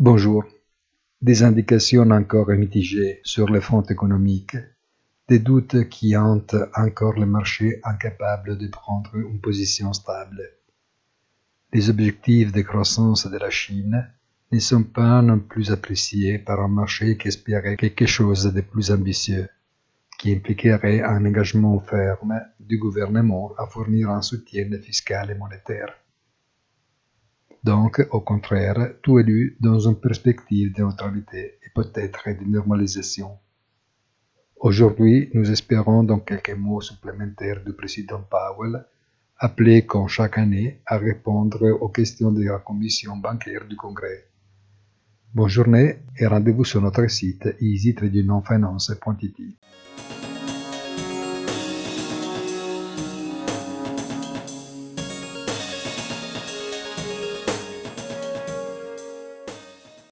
Bonjour. Des indications encore mitigées sur le front économique, des doutes qui hantent encore le marché incapable de prendre une position stable. Les objectifs de croissance de la Chine ne sont pas non plus appréciés par un marché qui espérait quelque chose de plus ambitieux, qui impliquerait un engagement ferme du gouvernement à fournir un soutien fiscal et monétaire. Donc, au contraire, tout est lu dans une perspective de neutralité et peut-être de normalisation. Aujourd'hui, nous espérons donc quelques mots supplémentaires du président Powell, appelé comme chaque année à répondre aux questions de la commission bancaire du Congrès. Bonne journée et rendez-vous sur notre site easy-finance.it.